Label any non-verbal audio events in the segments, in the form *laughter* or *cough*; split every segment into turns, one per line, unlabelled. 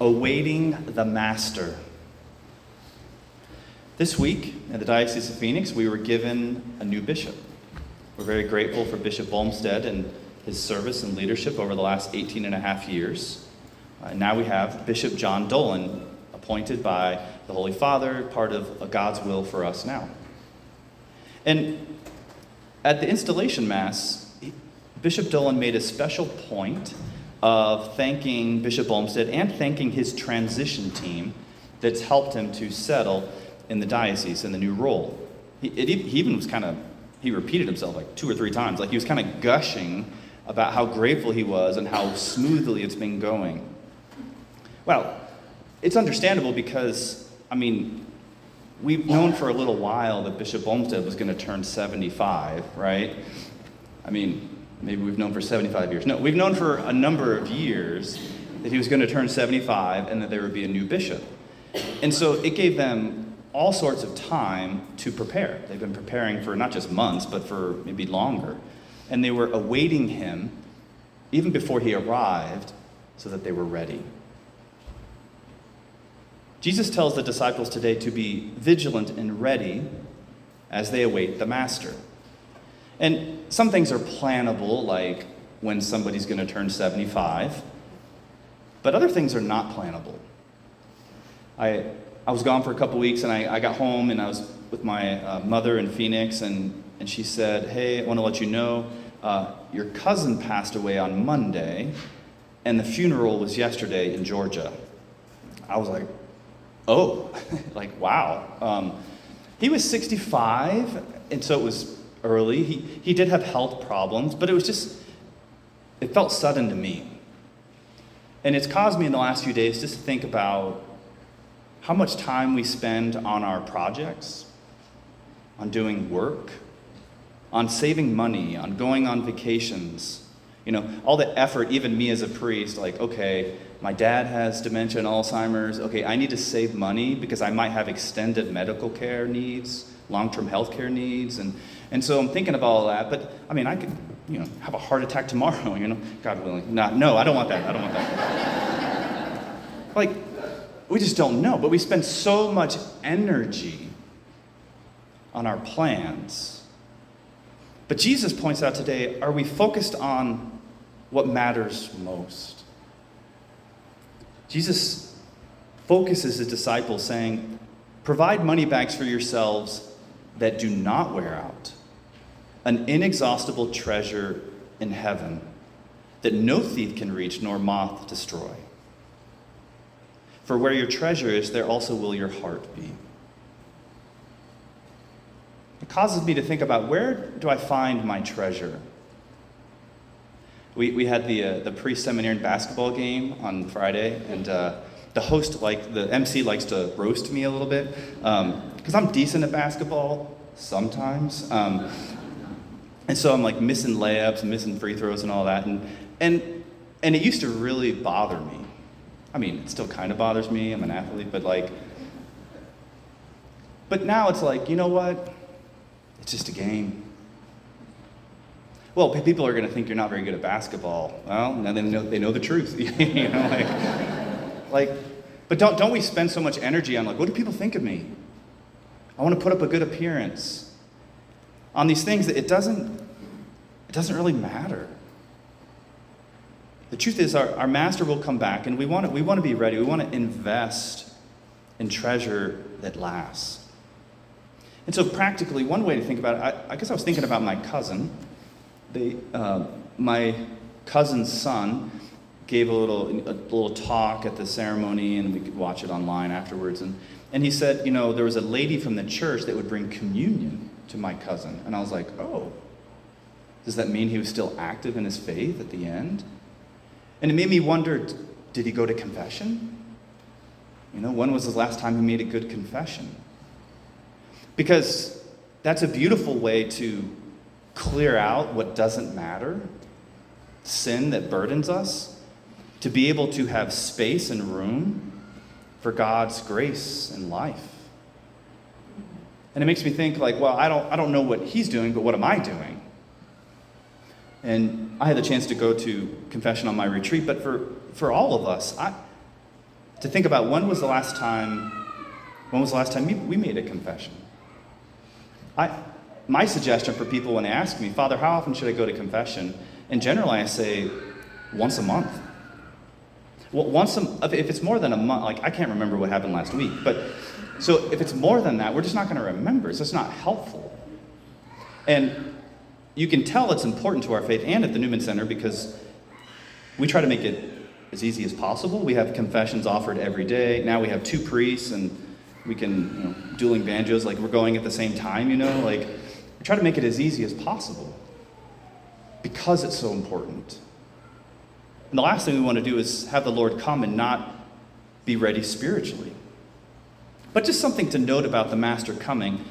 Awaiting the Master. This week at the Diocese of Phoenix, we were given a new bishop. We're very grateful for Bishop Olmsted and his service and leadership over the last 18 and a half years. Uh, now we have Bishop John Dolan, appointed by the Holy Father, part of God's will for us now. And at the installation Mass, Bishop Dolan made a special point of thanking Bishop Olmsted and thanking his transition team that's helped him to settle in the diocese in the new role. He, it, he even was kind of, he repeated himself like two or three times. Like he was kind of gushing about how grateful he was and how smoothly it's been going. Well, it's understandable because, I mean, we've known for a little while that Bishop Olmsted was going to turn 75, right? I mean, maybe we've known for 75 years. No, we've known for a number of years that he was going to turn 75 and that there would be a new bishop. And so it gave them all sorts of time to prepare. They've been preparing for not just months, but for maybe longer. And they were awaiting him even before he arrived so that they were ready. Jesus tells the disciples today to be vigilant and ready as they await the Master. And some things are plannable, like when somebody's going to turn 75, but other things are not plannable. I, I was gone for a couple weeks and I, I got home and I was with my uh, mother in Phoenix, and, and she said, Hey, I want to let you know uh, your cousin passed away on Monday, and the funeral was yesterday in Georgia. I was like, Oh, *laughs* like, wow. Um, he was 65, and so it was early. He, he did have health problems, but it was just, it felt sudden to me. And it's caused me in the last few days just to think about how much time we spend on our projects, on doing work, on saving money, on going on vacations. You know, all the effort, even me as a priest, like, okay, my dad has dementia and Alzheimer's. Okay, I need to save money because I might have extended medical care needs, long term health care needs. And and so I'm thinking about all that, but I mean, I could, you know, have a heart attack tomorrow, *laughs* you know, God willing. Not, no, I don't want that. I don't want that. like, we just don't know, but we spend so much energy on our plans. But Jesus points out today are we focused on what matters most? Jesus focuses his disciples saying, Provide money bags for yourselves that do not wear out an inexhaustible treasure in heaven that no thief can reach nor moth destroy. For where your treasure is, there also will your heart be. It causes me to think about where do I find my treasure? We, we had the, uh, the pre seminarian basketball game on Friday, and uh, the host, like the MC, likes to roast me a little bit because um, I'm decent at basketball sometimes. Um, and so I'm like missing layups, missing free throws, and all that. And, and, and it used to really bother me. I mean, it still kind of bothers me. I'm an athlete, but like, but now it's like, you know what? It's just a game. Well, people are going to think you're not very good at basketball. Well, now they know, they know the truth. *laughs* you know, like, like, but don't, don't we spend so much energy on like, what do people think of me? I want to put up a good appearance on these things that it doesn't, it doesn't really matter. The truth is, our, our master will come back, and we want, to, we want to be ready. We want to invest in treasure that lasts. And so, practically, one way to think about it, I, I guess I was thinking about my cousin. They, uh, my cousin's son gave a little, a little talk at the ceremony, and we could watch it online afterwards. And, and he said, you know, there was a lady from the church that would bring communion to my cousin. And I was like, oh, does that mean he was still active in his faith at the end? And it made me wonder did he go to confession? You know, when was the last time he made a good confession? Because that's a beautiful way to clear out what doesn't matter, sin that burdens us, to be able to have space and room for God's grace and life. And it makes me think like, well, I don't, I don't know what he's doing, but what am I doing? And I had the chance to go to confession on my retreat, but for, for all of us, I, to think about when was the last time, when was the last time we made a confession? I, my suggestion for people when they ask me, Father, how often should I go to confession? And generally I say once a month. Once a, if it's more than a month, like I can't remember what happened last week, but so if it's more than that, we're just not going to remember. So it's not helpful. And you can tell it's important to our faith and at the Newman Center because we try to make it as easy as possible. We have confessions offered every day. Now we have two priests and we can, you know, dueling banjos, like we're going at the same time, you know, like we try to make it as easy as possible because it's so important. And the last thing we want to do is have the Lord come and not be ready spiritually. But just something to note about the Master coming.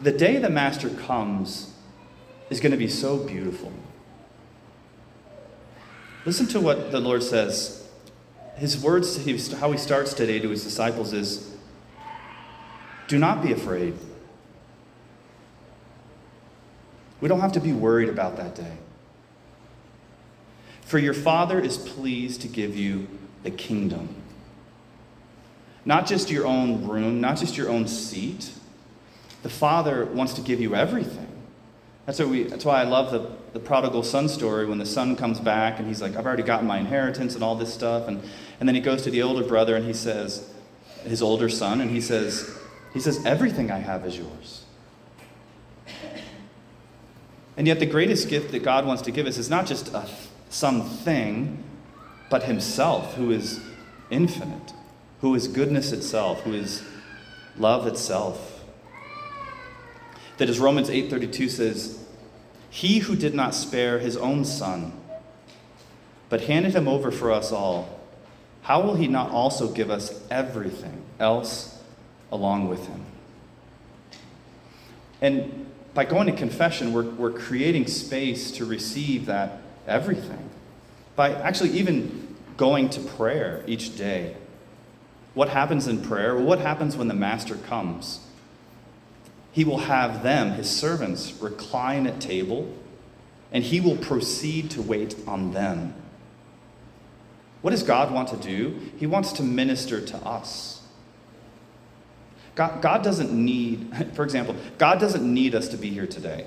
The day the Master comes is going to be so beautiful. Listen to what the Lord says. His words, how he starts today to his disciples is Do not be afraid. We don't have to be worried about that day. For your Father is pleased to give you the kingdom. Not just your own room, not just your own seat. The Father wants to give you everything. That's, what we, that's why I love the, the prodigal son story when the son comes back and he's like, I've already gotten my inheritance and all this stuff. And, and then he goes to the older brother and he says, his older son, and he says, he says, everything I have is yours. And yet the greatest gift that God wants to give us is not just a something, but Himself, who is infinite, who is goodness itself, who is love itself. That as Romans 8:32 says, He who did not spare his own son, but handed him over for us all, how will he not also give us everything else along with him? And by going to confession, we're, we're creating space to receive that everything. By actually even going to prayer each day. What happens in prayer? What happens when the Master comes? He will have them, his servants, recline at table, and he will proceed to wait on them. What does God want to do? He wants to minister to us. God, God doesn't need, *laughs* for example, God doesn't need us to be here today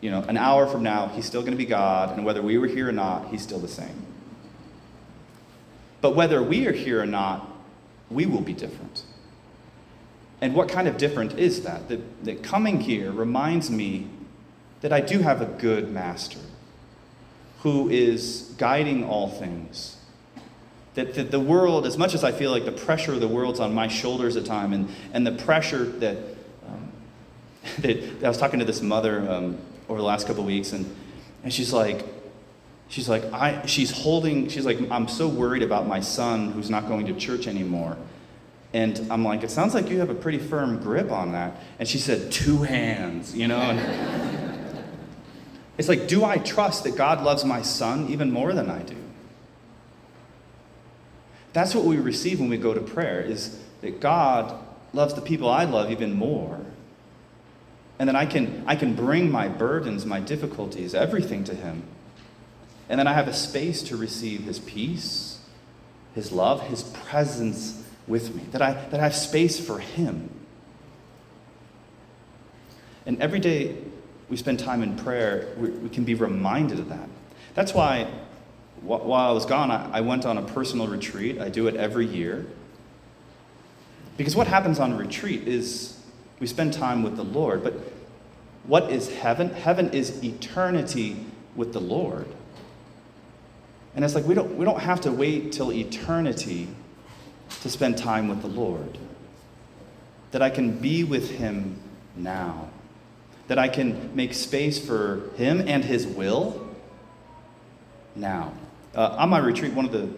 you know, an hour from now, he's still going to be God, and whether we were here or not, he's still the same. But whether we are here or not, we will be different. And what kind of different is that? That, that coming here reminds me that I do have a good master who is guiding all things. That, that the world, as much as I feel like the pressure of the world's on my shoulders at time, and, and the pressure that, um, *laughs* that I was talking to this mother um, over the last couple weeks, and, and she's like, she's like, I, she's holding, she's like, I'm so worried about my son who's not going to church anymore. And I'm like, it sounds like you have a pretty firm grip on that. And she said, two hands, you know? And *laughs* it's like, do I trust that God loves my son even more than I do? That's what we receive when we go to prayer, is that God loves the people I love even more. And then I can, I can bring my burdens, my difficulties, everything to Him. And then I have a space to receive His peace, His love, His presence with me, that I, that I have space for Him. And every day we spend time in prayer, we, we can be reminded of that. That's why, while I was gone, I, I went on a personal retreat. I do it every year. Because what happens on retreat is we spend time with the Lord. But what is heaven? Heaven is eternity with the Lord. And it's like we don't, we don't have to wait till eternity to spend time with the Lord. That I can be with Him now. That I can make space for Him and His will now. Uh, on my retreat, one of the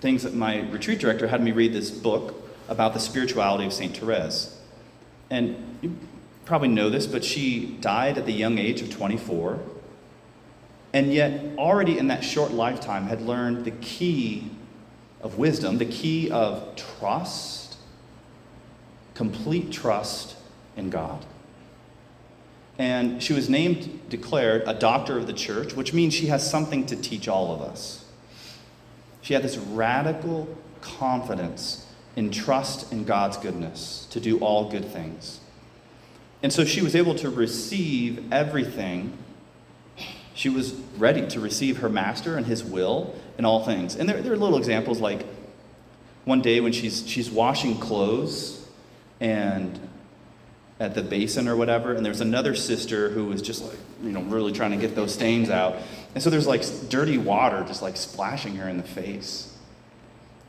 things that my retreat director had me read this book about the spirituality of St. Therese. And you probably know this, but she died at the young age of 24. And yet, already in that short lifetime, had learned the key of wisdom, the key of trust, complete trust in God. And she was named, declared, a doctor of the church, which means she has something to teach all of us. She had this radical confidence in trust in God's goodness to do all good things. And so she was able to receive everything. She was ready to receive her master and his will in all things. And there, there are little examples like one day when she's, she's washing clothes and at the basin or whatever, and there's another sister who was just like, you know, really trying to get those stains out. And so there's like dirty water just like splashing her in the face.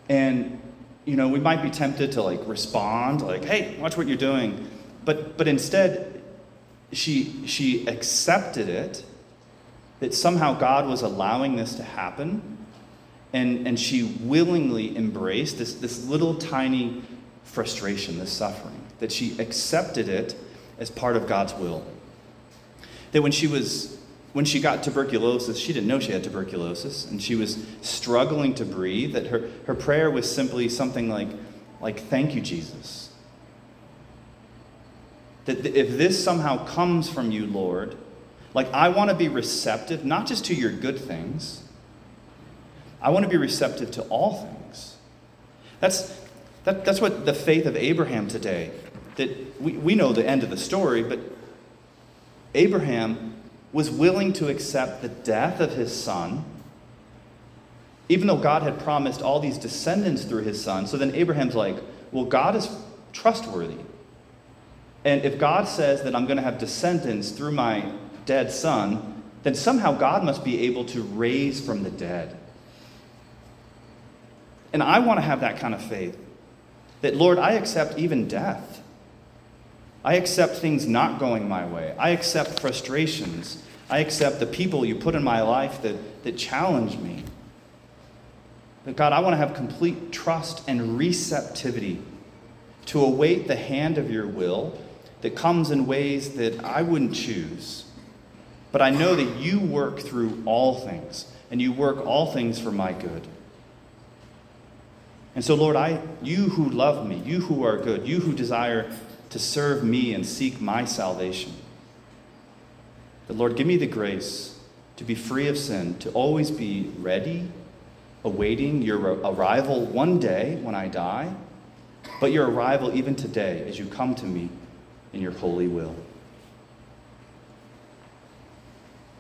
And, you know, we might be tempted to like respond, like, hey, watch what you're doing. But, but instead, she, she accepted it, that somehow God was allowing this to happen, and, and she willingly embraced this, this little tiny frustration, this suffering, that she accepted it as part of God's will. That when she was when she got tuberculosis, she didn't know she had tuberculosis, and she was struggling to breathe, that her, her prayer was simply something like, like, thank you, Jesus that if this somehow comes from you, Lord, like I want to be receptive, not just to your good things, I want to be receptive to all things. That's, that, that's what the faith of Abraham today, that we, we know the end of the story, but Abraham was willing to accept the death of his son, even though God had promised all these descendants through his son. So then Abraham's like, well, God is trustworthy. And if God says that I'm going to have descendants through my dead son, then somehow God must be able to raise from the dead. And I want to have that kind of faith that, Lord, I accept even death. I accept things not going my way. I accept frustrations. I accept the people you put in my life that, that challenge me. But God, I want to have complete trust and receptivity to await the hand of your will that comes in ways that I wouldn't choose. But I know that you work through all things, and you work all things for my good. And so, Lord, I, you who love me, you who are good, you who desire to serve me and seek my salvation, the Lord, give me the grace to be free of sin, to always be ready, awaiting your arrival one day when I die, but your arrival even today as you come to me in your holy will.